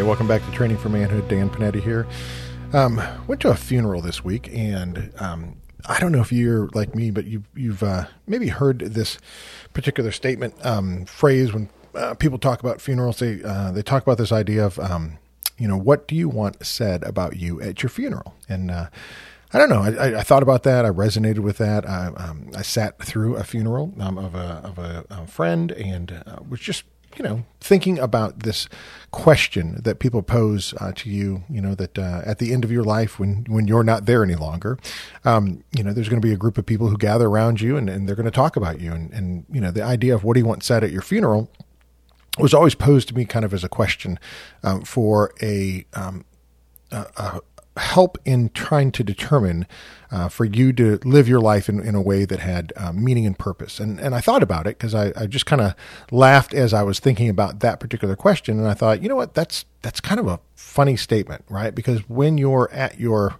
Hey, welcome back to Training for Manhood. Dan Panetti here. Um, went to a funeral this week, and um, I don't know if you're like me, but you've, you've uh, maybe heard this particular statement um, phrase when uh, people talk about funerals. They uh, they talk about this idea of um, you know what do you want said about you at your funeral, and uh, I don't know. I, I, thought about that. I resonated with that. I, um, I sat through a funeral um, of a of a, a friend and uh, was just you know, thinking about this question that people pose uh, to you, you know, that uh, at the end of your life, when when you're not there any longer, um, you know, there's going to be a group of people who gather around you and, and they're going to talk about you, and, and you know, the idea of what do you want said at your funeral was always posed to me kind of as a question um, for a, um, a, a, help in trying to determine uh, for you to live your life in, in a way that had uh, meaning and purpose. And and I thought about it because I, I just kind of laughed as I was thinking about that particular question, and I thought, you know what, that's that's kind of a funny statement, right? Because when you're at your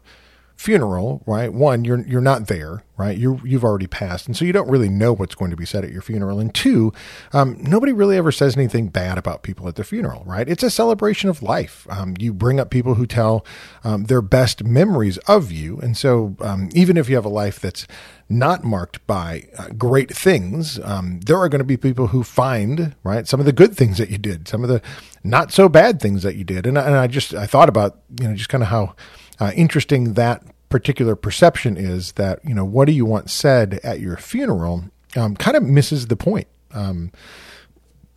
funeral, right? One, you're you're not there, right? You you've already passed, and so you don't really know what's going to be said at your funeral. And two, um, nobody really ever says anything bad about people at their funeral, right? It's a celebration of life. Um, you bring up people who tell um, their best memories of you, and so um, even if you have a life that's not marked by uh, great things, um, there are going to be people who find right some of the good things that you did, some of the not so bad things that you did, and, and I just I thought about you know just kind of how uh, interesting that particular perception is that you know what do you want said at your funeral um, kind of misses the point um,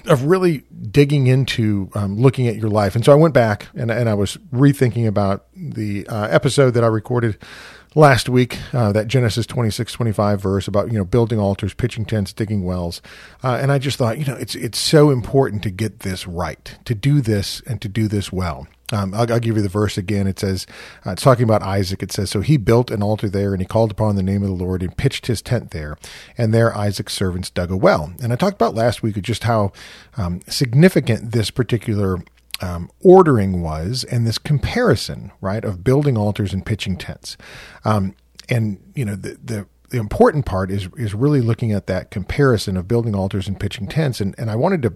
of really digging into um, looking at your life. And so i went back and, and i was rethinking about the uh, episode that i recorded last week uh, that genesis 26 25 verse about you know building altars pitching tents digging wells. Uh, and i just thought you know it's it's so important to get this right to do this and to do this well um, I'll, I'll, give you the verse again. It says, uh, it's talking about Isaac. It says, So he built an altar there and he called upon the name of the Lord and pitched his tent there. And there Isaac's servants dug a well. And I talked about last week just how um, significant this particular um, ordering was and this comparison, right, of building altars and pitching tents. Um, and, you know, the, the, the important part is is really looking at that comparison of building altars and pitching tents and and I wanted to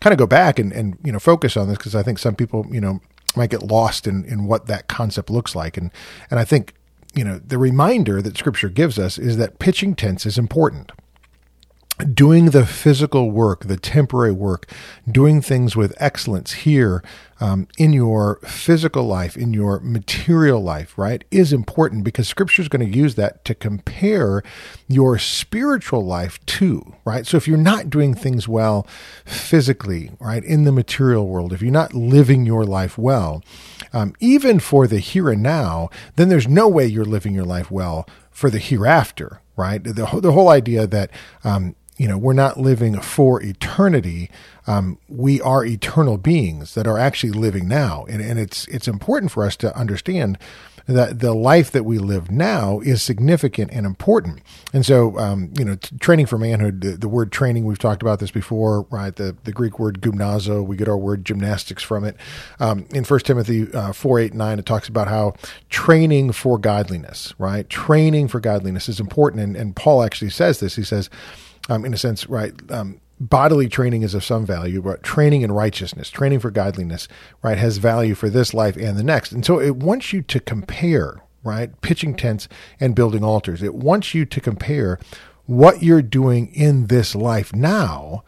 kind of go back and and you know focus on this because I think some people you know might get lost in, in what that concept looks like. And, and I think, you know, the reminder that scripture gives us is that pitching tents is important doing the physical work, the temporary work, doing things with excellence here um, in your physical life, in your material life, right, is important because Scripture is going to use that to compare your spiritual life to, right? So if you're not doing things well physically, right, in the material world, if you're not living your life well, um, even for the here and now, then there's no way you're living your life well for the hereafter, right? The, the whole idea that um, you know, we're not living for eternity. Um, we are eternal beings that are actually living now, and and it's it's important for us to understand that the life that we live now is significant and important. And so, um, you know, t- training for manhood, the, the, word training, we've talked about this before, right? The, the Greek word gymnazo, we get our word gymnastics from it. Um, in 1 Timothy uh, 4, 8, 9, it talks about how training for godliness, right? Training for godliness is important. And, and Paul actually says this. He says, um, in a sense, right? Um, bodily training is of some value, but training in righteousness, training for godliness, right, has value for this life and the next. And so it wants you to compare, right, pitching tents and building altars. It wants you to compare what you're doing in this life now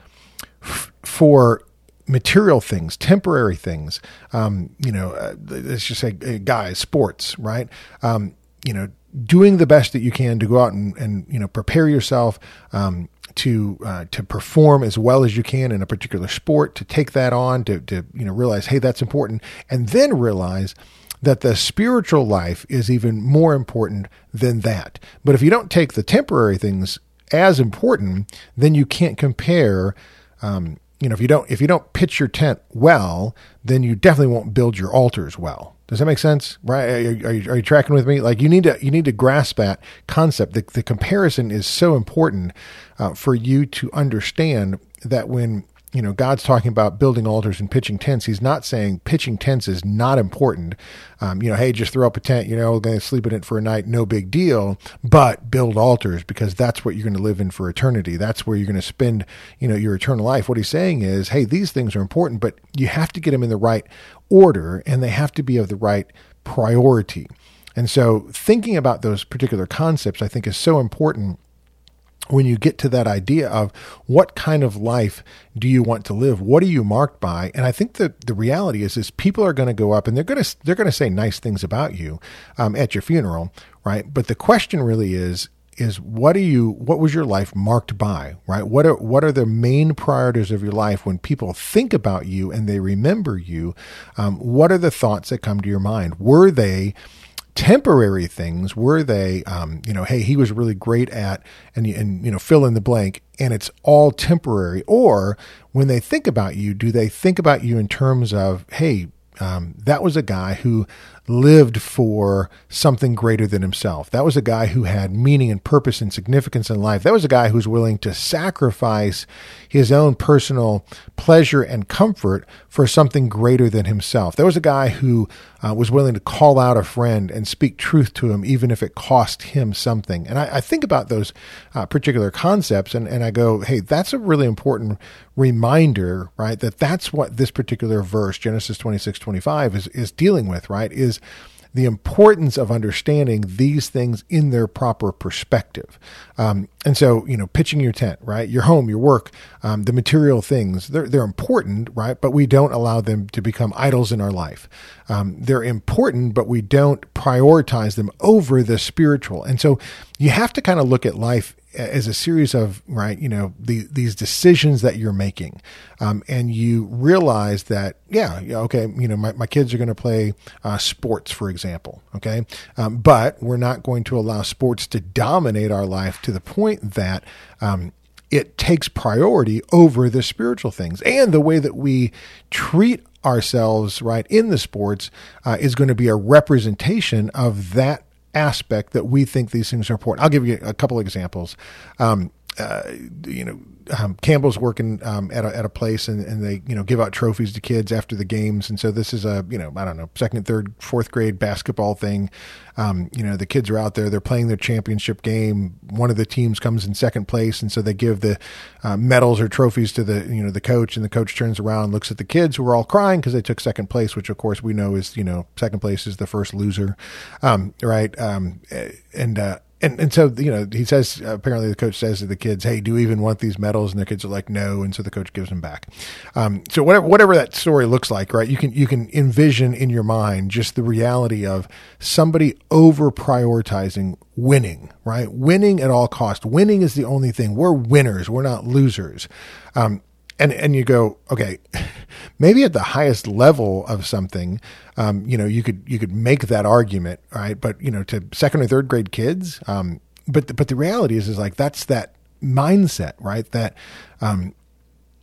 f- for material things, temporary things. Um, you know, uh, let's just say, uh, guys, sports, right? Um, you know, doing the best that you can to go out and, and you know prepare yourself um, to uh, to perform as well as you can in a particular sport, to take that on, to to you know realize, hey, that's important, and then realize that the spiritual life is even more important than that. But if you don't take the temporary things as important, then you can't compare. Um, you know, if you don't if you don't pitch your tent well, then you definitely won't build your altars well. Does that make sense? Right? Are are you, are you tracking with me? Like you need to you need to grasp that concept. The, the comparison is so important uh, for you to understand that when you know, God's talking about building altars and pitching tents. He's not saying pitching tents is not important. Um, you know, hey, just throw up a tent, you know, going to sleep in it for a night, no big deal, but build altars because that's what you're going to live in for eternity. That's where you're going to spend, you know, your eternal life. What he's saying is, hey, these things are important, but you have to get them in the right order and they have to be of the right priority. And so thinking about those particular concepts, I think, is so important when you get to that idea of what kind of life do you want to live? What are you marked by? And i think that the reality is is people are going to go up and they're going to they're going to say nice things about you um, at your funeral right? But the question really is is what are you what was your life marked by right? What are what are the main priorities of your life when people think about you and they remember you? Um, what are the thoughts that come to your mind? Were they temporary things were they um, you know hey he was really great at and and you know fill in the blank and it's all temporary or when they think about you do they think about you in terms of hey um, that was a guy who lived for something greater than himself. That was a guy who had meaning and purpose and significance in life. That was a guy who was willing to sacrifice his own personal pleasure and comfort for something greater than himself. That was a guy who uh, was willing to call out a friend and speak truth to him, even if it cost him something. And I, I think about those uh, particular concepts and, and I go, hey, that's a really important reminder, right? That that's what this particular verse, Genesis 26, 25, is, is dealing with, right? Is the importance of understanding these things in their proper perspective. Um, and so, you know, pitching your tent, right? Your home, your work, um, the material things, they're, they're important, right? But we don't allow them to become idols in our life. Um, they're important, but we don't prioritize them over the spiritual. And so you have to kind of look at life as a series of right you know the, these decisions that you're making um, and you realize that yeah, okay you know my, my kids are going to play uh, sports for example okay? Um, but we're not going to allow sports to dominate our life to the point that um, it takes priority over the spiritual things. And the way that we treat ourselves right in the sports uh, is going to be a representation of that aspect that we think these things are important. I'll give you a couple examples. Um, uh, you know, um, Campbell's working um, at, a, at a place and, and they, you know, give out trophies to kids after the games. And so this is a, you know, I don't know, second, third, fourth grade basketball thing. Um, you know, the kids are out there, they're playing their championship game. One of the teams comes in second place. And so they give the uh, medals or trophies to the, you know, the coach and the coach turns around, looks at the kids who are all crying because they took second place, which of course we know is, you know, second place is the first loser. Um, right. Um, and, uh, and and so you know he says apparently the coach says to the kids, "Hey, do you even want these medals?" And the kids are like, "No," and so the coach gives them back. Um, so whatever whatever that story looks like, right? You can you can envision in your mind just the reality of somebody over prioritizing winning, right? Winning at all cost. Winning is the only thing. We're winners. We're not losers. Um, and and you go, okay, maybe at the highest level of something, um, you know, you could you could make that argument, right? But you know, to second or third grade kids, um, but but the reality is is like that's that mindset, right? That um,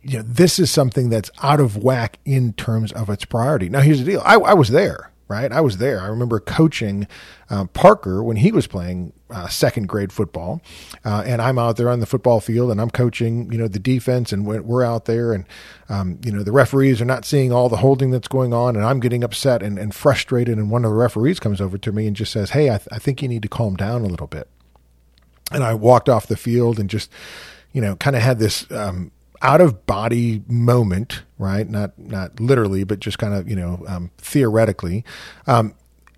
you know, this is something that's out of whack in terms of its priority. Now, here's the deal: I, I was there, right? I was there. I remember coaching uh, Parker when he was playing uh, second grade football, uh, and I'm out there on the football field and I'm coaching, you know, the defense, and we're out there, and um, you know, the referees are not seeing all the holding that's going on, and I'm getting upset and, and frustrated, and one of the referees comes over to me and just says, "Hey, I, th- I think you need to calm down a little bit," and I walked off the field and just, you know, kind of had this. Um, out of body moment, right? Not not literally, but just kind of you know um, theoretically. Um,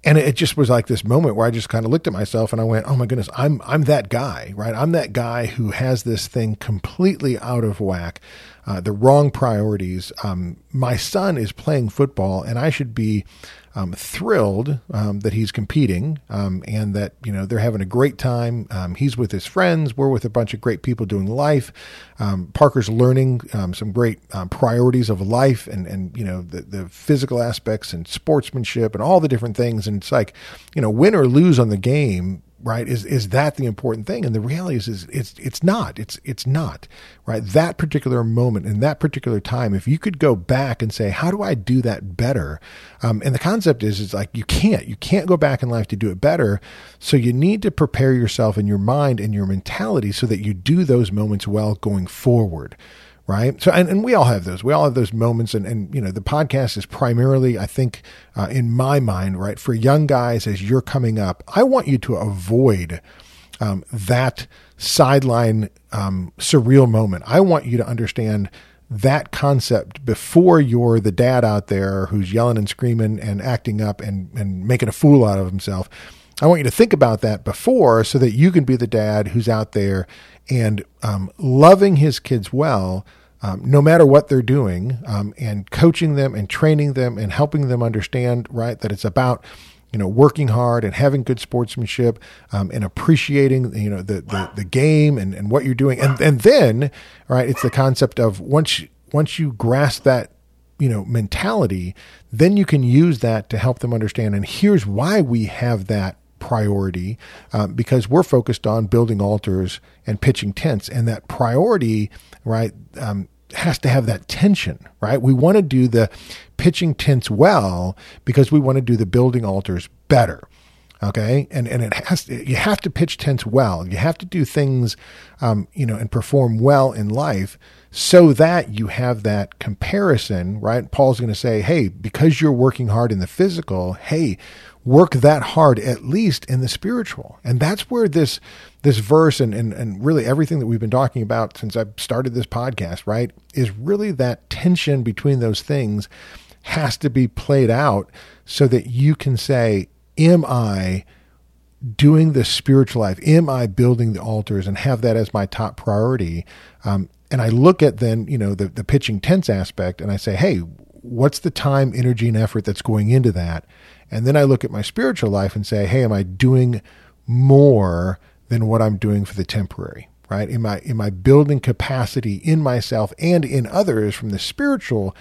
and it just was like this moment where I just kind of looked at myself and I went, "Oh my goodness, I'm I'm that guy, right? I'm that guy who has this thing completely out of whack, uh, the wrong priorities. Um, my son is playing football, and I should be um, thrilled um, that he's competing um, and that you know they're having a great time. Um, he's with his friends. We're with a bunch of great people doing life. Um, Parker's learning some great priorities of life and and you know the the physical aspects and sportsmanship and all the different things. And it's like you know win or lose on the game right? Is is that the important thing? And the reality is, is it's it's not. It's it's not right. That particular moment in that particular time, if you could go back and say, how do I do that better? Um, and the concept is, is like you can't. You can't go back in life to do it better. So you need to prepare yourself in your mind and your mentality so that you do those moments well going forward right? So, and, and we all have those. We all have those moments. And, and you know, the podcast is primarily, I think, uh, in my mind, right, for young guys as you're coming up, I want you to avoid um, that sideline um, surreal moment. I want you to understand that concept before you're the dad out there who's yelling and screaming and acting up and, and making a fool out of himself. I want you to think about that before so that you can be the dad who's out there and um, loving his kids well, um, no matter what they're doing, um, and coaching them and training them and helping them understand, right, that it's about you know working hard and having good sportsmanship um, and appreciating you know the, the, the game and, and what you're doing. And and then right it's the concept of once once you grasp that you know mentality then you can use that to help them understand. And here's why we have that priority um, because we're focused on building altars and pitching tents, and that priority, right, um, has to have that tension, right? We want to do the pitching tents well because we want to do the building altars better. Okay, and and it has to, you have to pitch tents well. You have to do things, um, you know, and perform well in life so that you have that comparison, right? Paul's going to say, hey, because you're working hard in the physical, hey, work that hard at least in the spiritual. And that's where this this verse and, and and really everything that we've been talking about since i started this podcast right is really that tension between those things has to be played out so that you can say am i doing the spiritual life? Am i building the altars and have that as my top priority? Um, and i look at then you know the, the pitching tents aspect and i say hey what's the time energy and effort that's going into that and then I look at my spiritual life and say, hey, am I doing more than what I'm doing for the temporary? Right? Am I am I building capacity in myself and in others from the spiritual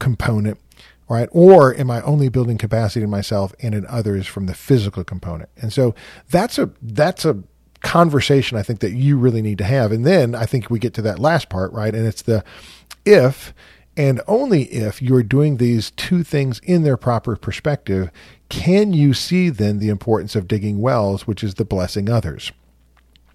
component, right? Or am I only building capacity in myself and in others from the physical component? And so that's a that's a conversation I think that you really need to have. And then I think we get to that last part, right? And it's the if and only if you're doing these two things in their proper perspective can you see then the importance of digging wells, which is the blessing others.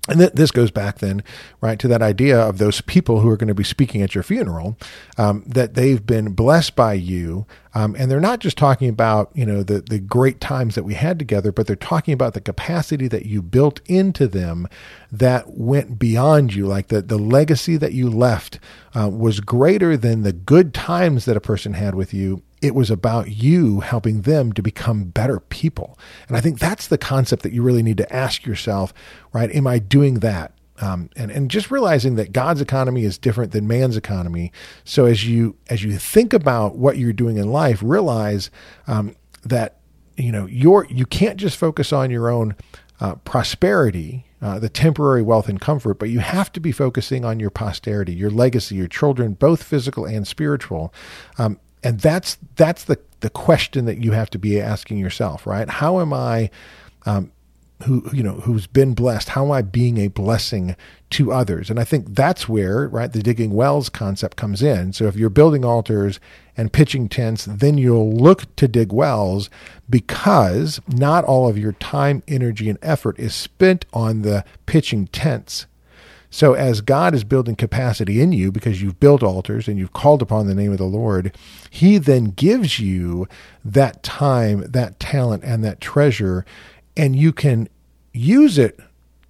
And th- this goes back then, right, to that idea of those people who are going to be speaking at your funeral, um, that they've been blessed by you. Um, and they're not just talking about, you know, the, the great times that we had together, but they're talking about the capacity that you built into them that went beyond you. Like the, the legacy that you left uh, was greater than the good times that a person had with you it was about you helping them to become better people. And I think that's the concept that you really need to ask yourself, right? Am I doing that? Um, and and just realizing that God's economy is different than man's economy. So as you as you think about what you're doing in life, realize um, that you know you're you can't just focus on your own uh, prosperity, uh, the temporary wealth and comfort, but you have to be focusing on your posterity, your legacy, your children, both physical and spiritual. Um, and that's that's the the question that you have to be asking yourself, right? How am I, um, who you know, who's been blessed? How am I being a blessing to others? And I think that's where right the digging wells concept comes in. So if you're building altars and pitching tents, then you'll look to dig wells because not all of your time, energy, and effort is spent on the pitching tents so, as God is building capacity in you because you've built altars and you've called upon the name of the Lord, He then gives you that time, that talent, and that treasure, and you can use it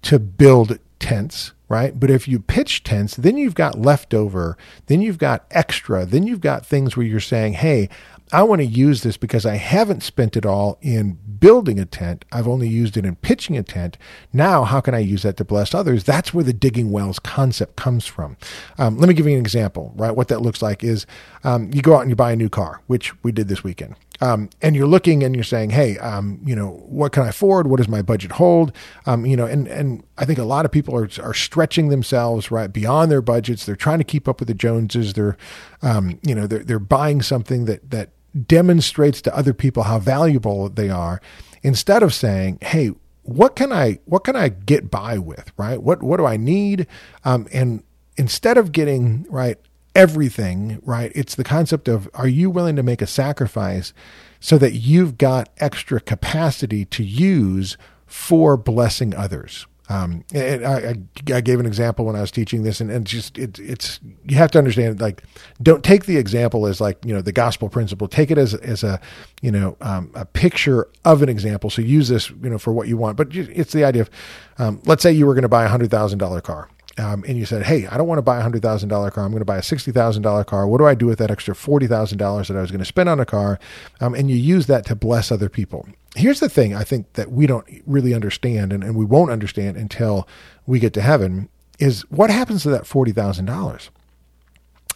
to build tents, right? But if you pitch tents, then you've got leftover, then you've got extra, then you've got things where you're saying, hey, I want to use this because I haven't spent it all in building a tent. I've only used it in pitching a tent. Now, how can I use that to bless others? That's where the digging wells concept comes from. Um, let me give you an example, right? What that looks like is um, you go out and you buy a new car, which we did this weekend. Um, and you're looking and you're saying, hey, um, you know, what can I afford? What does my budget hold? Um, you know, and, and I think a lot of people are, are stretching themselves right beyond their budgets. They're trying to keep up with the Joneses. They're, um, you know, they're, they're buying something that, that demonstrates to other people how valuable they are instead of saying, hey, what can I what can I get by with, right? What what do I need? Um, and instead of getting right everything, right, it's the concept of are you willing to make a sacrifice so that you've got extra capacity to use for blessing others. Um, and I, I, gave an example when I was teaching this, and, and just it, it's you have to understand like don't take the example as like you know the gospel principle. Take it as as a you know um, a picture of an example. So use this you know for what you want. But it's the idea of um, let's say you were going to buy a hundred thousand dollar car um, and you said, "Hey, I don't want to buy a hundred thousand dollar car. I'm going to buy a sixty thousand dollar car. What do I do with that extra forty thousand dollars that I was going to spend on a car?" Um, and you use that to bless other people. Here's the thing: I think that we don't really understand, and, and we won't understand until we get to heaven. Is what happens to that forty thousand dollars?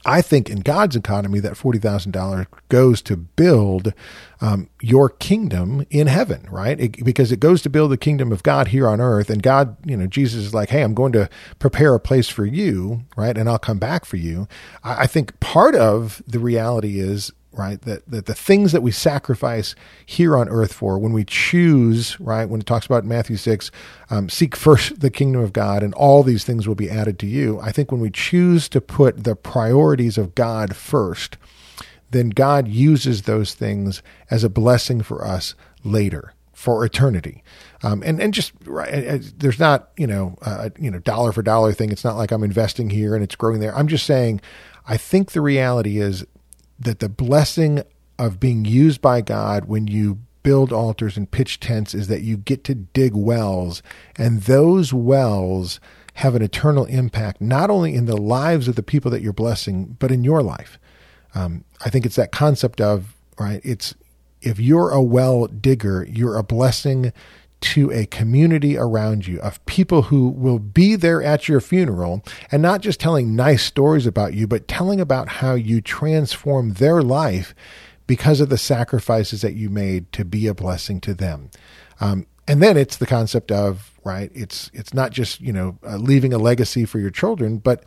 I think in God's economy, that $40,000 goes to build um, your kingdom in heaven, right? It, because it goes to build the kingdom of God here on earth. And God, you know, Jesus is like, hey, I'm going to prepare a place for you, right? And I'll come back for you. I, I think part of the reality is right? That, that the things that we sacrifice here on earth for, when we choose, right? When it talks about Matthew 6, um, seek first the kingdom of God and all these things will be added to you. I think when we choose to put the priorities of God first, then God uses those things as a blessing for us later for eternity. Um, and and just right, there's not you know a you know dollar for dollar thing. It's not like I'm investing here and it's growing there. I'm just saying, I think the reality is that the blessing of being used by God when you build altars and pitch tents is that you get to dig wells, and those wells have an eternal impact, not only in the lives of the people that you're blessing, but in your life. Um, I think it's that concept of, right, it's if you're a well digger, you're a blessing to a community around you of people who will be there at your funeral and not just telling nice stories about you, but telling about how you transform their life because of the sacrifices that you made to be a blessing to them. Um, and then it's the concept of right. It's it's not just you know uh, leaving a legacy for your children, but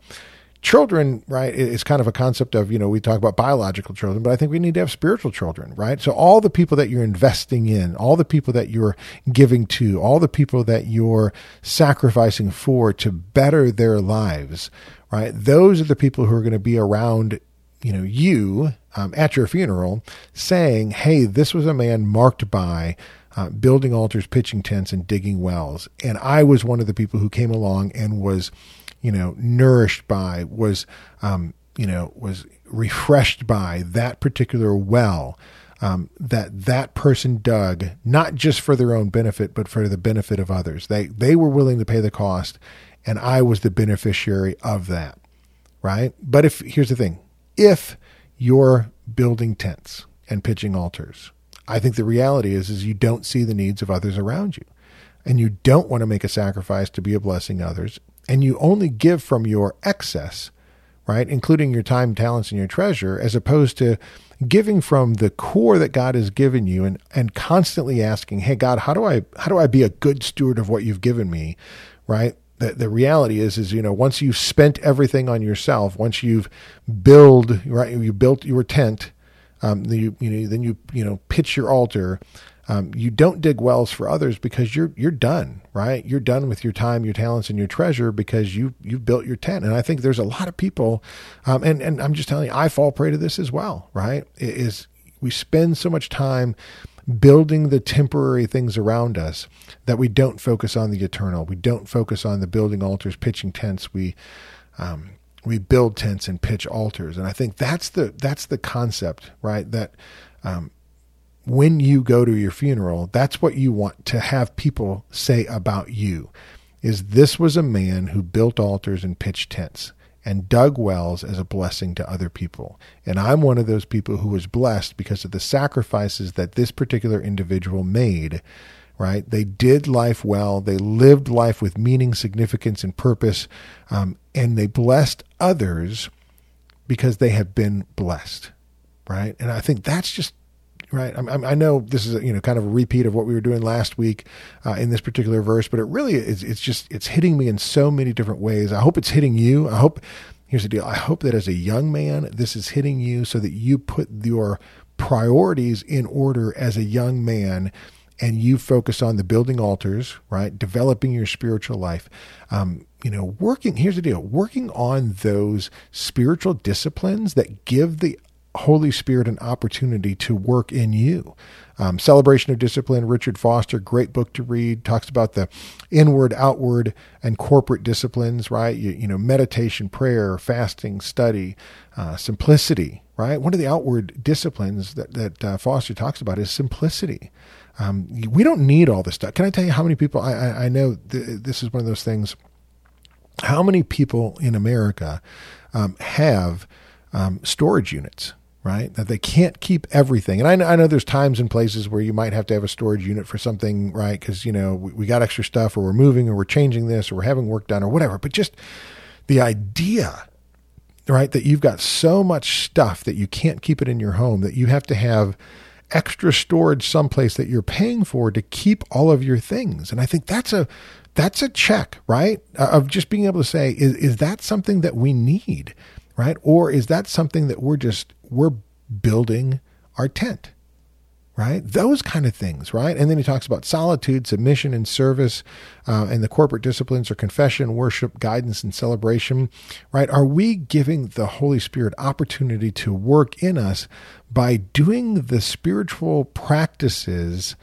children, right, is kind of a concept of, you know, we talk about biological children, but I think we need to have spiritual children, right? So all the people that you're investing in, all the people that you're giving to, all the people that you're sacrificing for to better their lives, right? Those are the people who are going to be around, you know, you um, at your funeral saying, hey, this was a man marked by uh, building altars, pitching tents, and digging wells. And I was one of the people who came along and was you know, nourished by, was, um, you know, was refreshed by that particular well um, that that person dug, not just for their own benefit, but for the benefit of others. They they were willing to pay the cost, and I was the beneficiary of that, right? But if here's the thing, if you're building tents and pitching altars, I think the reality is is you don't see the needs of others around you, and you don't want to make a sacrifice to be a blessing to others, and you only give from your excess, right, including your time, talents, and your treasure, as opposed to giving from the core that God has given you and, and constantly asking, hey God, how do I how do I be a good steward of what you've given me? Right? The, the reality is is you know once you've spent everything on yourself once you've build right you built your tent um, you you know then you you know pitch your altar um, you don't dig wells for others because you're you're done, right? You're done with your time, your talents, and your treasure because you you've built your tent. And I think there's a lot of people, um, and and I'm just telling you, I fall prey to this as well, right? It is we spend so much time building the temporary things around us that we don't focus on the eternal. We don't focus on the building altars, pitching tents. We um, we build tents and pitch altars, and I think that's the that's the concept, right? That um, when you go to your funeral, that's what you want to have people say about you. Is this was a man who built altars and pitched tents and dug wells as a blessing to other people. And I'm one of those people who was blessed because of the sacrifices that this particular individual made, right? They did life well. They lived life with meaning, significance, and purpose. Um, and they blessed others because they have been blessed, right? And I think that's just right? I, I, know this is a, you know kind of a repeat of what we were doing last week uh, in this particular verse, but it really is. It's just it's hitting me in so many different ways. I hope it's hitting you. I hope here's the deal. I hope that as a young man, this is hitting you so that you put your priorities in order as a young man and you focus on the building altars, right? Developing your spiritual life. Um, you know, working, here's the deal working on those spiritual disciplines that give the Holy Spirit an opportunity to work in you. Um, Celebration of Discipline, Richard Foster, great book to read. Talks about the inward, outward, and corporate disciplines, right? You, you know, meditation, prayer, fasting, study, uh, simplicity, right? One of the outward disciplines that, that uh, Foster talks about is simplicity. Um, we don't need all this stuff. Can I tell you how many people? I, I, I know th- this is one of those things. How many people in America um, have um, storage units? Right? That they can't keep everything. And I know, I know, there's times and places where you might have to have a storage unit for something, right? Because, you know, we, we, got extra stuff or we're moving or we're changing this or we're having work done or whatever. But just the idea, right, that you've got so much stuff that you can't keep it in your home, that you have to have extra storage someplace that you're paying for to keep all of your things. And I think that's a that's a check, right? Uh, of just being able to say, is, is that something that we need? Right? Or is that something that we're just we're building our tent? Right? Those kind of things, right? And then he talks about solitude, submission, and service, uh, and the corporate disciplines are confession, worship, guidance, and celebration, right? Are we giving the Holy Spirit opportunity to work in us by doing the spiritual practices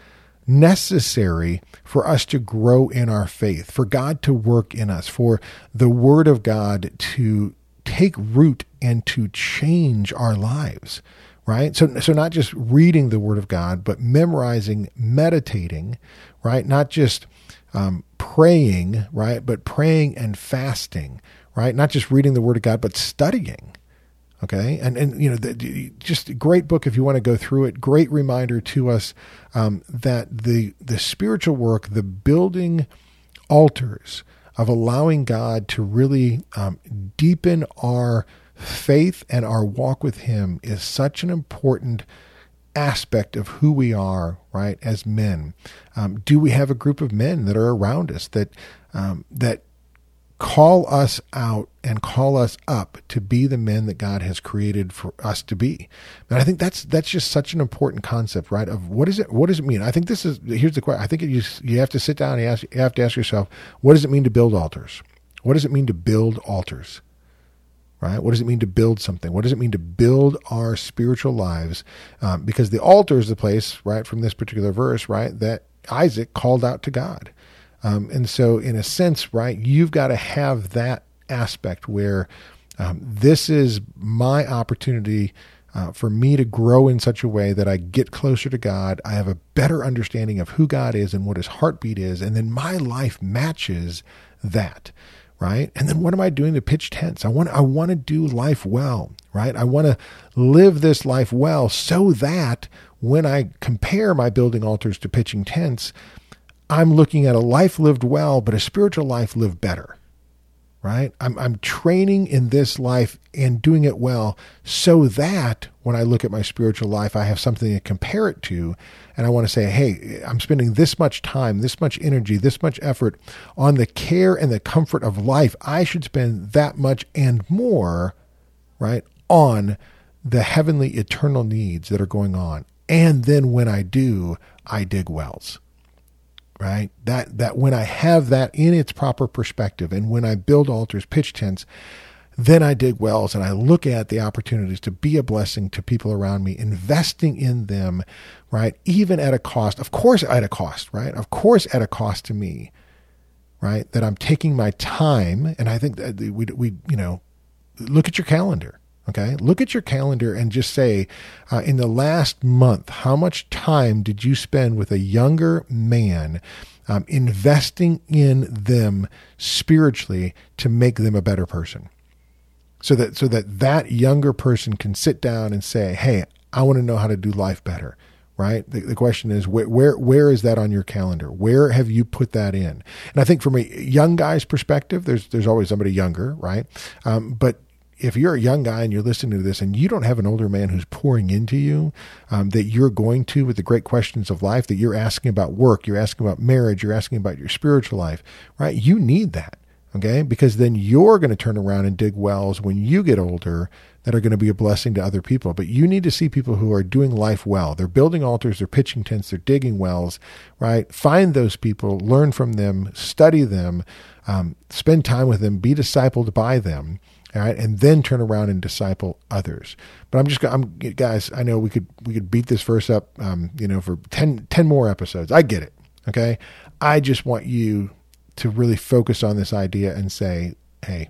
necessary for us to grow in our faith, for God to work in us, for the Word of God to take root and to change our lives right? So so not just reading the word of god but memorizing meditating right? Not just um, praying right? But praying and fasting right? Not just reading the word of god but studying okay? And and you know the, just a great book if you want to go through it. Great reminder to us um, that the the spiritual work the building altars of allowing God to really um, deepen our faith and our walk with Him is such an important aspect of who we are, right, as men. Um, do we have a group of men that are around us that um, that call us out and call us up to be the men that God has created for us to be. And I think that's that's just such an important concept, right? Of what is it? What does it mean? I think this is here's the question. I think you you have to sit down and ask, you have to ask yourself, what does it mean to build altars? What does it mean to build altars? Right? What does it mean to build something? What does it mean to build our spiritual lives? Um, because the altar is the place, right, from this particular verse, right, that Isaac called out to God. Um, and so, in a sense, right, you've got to have that aspect where um, this is my opportunity uh, for me to grow in such a way that I get closer to God. I have a better understanding of who God is and what his heartbeat is. And then my life matches that. Right. And then what am I doing to pitch tents? I want, I want to do life well, right? I want to live this life well so that when I compare my building altars to pitching tents, I'm looking at a life lived well, but a spiritual life lived better. Right? I'm, I'm training in this life and doing it well so that when I look at my spiritual life, I have something to compare it to. And I want to say, hey, I'm spending this much time, this much energy, this much effort on the care and the comfort of life. I should spend that much and more, right, on the heavenly eternal needs that are going on. And then when I do, I dig wells right? That that when I have that in its proper perspective, and when I build altars, pitch tents, then I dig wells and I look at the opportunities to be a blessing to people around me, investing in them, right? Even at a cost, of course, at a cost, right? Of course, at a cost to me, right? That I'm taking my time, and I think that we we you know look at your calendar Okay. Look at your calendar and just say, uh, in the last month, how much time did you spend with a younger man um, investing in them spiritually to make them a better person? So that, so that that younger person can sit down and say, Hey, I want to know how to do life better right? The, the, question is where, where where is that on your calendar? Where have you put that in? And I think from a young guy's perspective, there's there's always somebody younger, right? Um, but if you're a young guy and you're listening to this and you don't have an older man who's pouring into you um, that you're going to with the great questions of life that you're asking about work you're asking about marriage you're asking about your spiritual life right you need that Okay. Because then you're going to turn around and dig wells when you get older that are going to be a blessing to other people. But you need to see people who are doing life well. They're building altars, they're pitching tents, they're digging wells, right? Find those people, learn from them, study them, um, spend time with them, be discipled by them. All right, and then turn around and disciple others. But I'm just, I'm guys. I know we could we could beat this verse up, um, you know, for 10, 10 more episodes. I get it. Okay, I just want you to really focus on this idea and say, hey,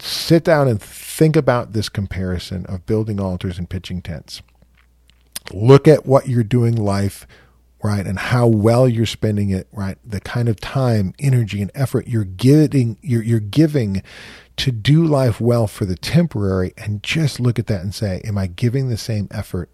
sit down and think about this comparison of building altars and pitching tents. Look at what you're doing life, right, and how well you're spending it, right? The kind of time, energy, and effort you're giving, you're, you're giving to do life well for the temporary, and just look at that and say, Am I giving the same effort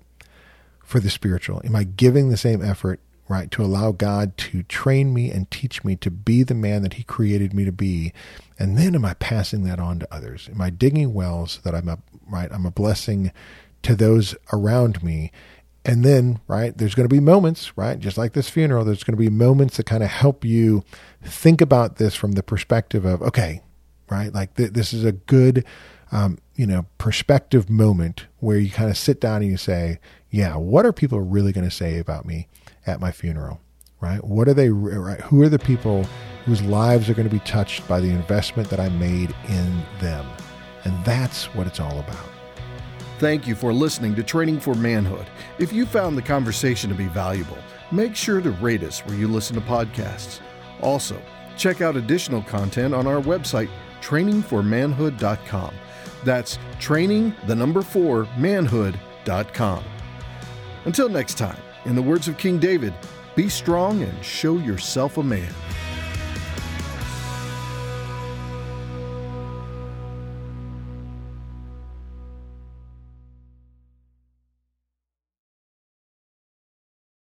for the spiritual? Am I giving the same effort right? To allow God to train me and teach me to be the man that He created me to be. And then am I passing that on to others? Am I digging wells that I'm a right? I'm a blessing to those around me. And then, right, there's going to be moments, right, just like this funeral, there's going to be moments that kind of help you think about this from the perspective of, okay, right, like th- this is a good, um, you know, perspective moment where you kind of sit down and you say, yeah, what are people really going to say about me? at my funeral, right? What are they, right? Who are the people whose lives are going to be touched by the investment that I made in them? And that's what it's all about. Thank you for listening to Training for Manhood. If you found the conversation to be valuable, make sure to rate us where you listen to podcasts. Also, check out additional content on our website, trainingformanhood.com. That's training, the number four, manhood.com. Until next time. In the words of King David, be strong and show yourself a man.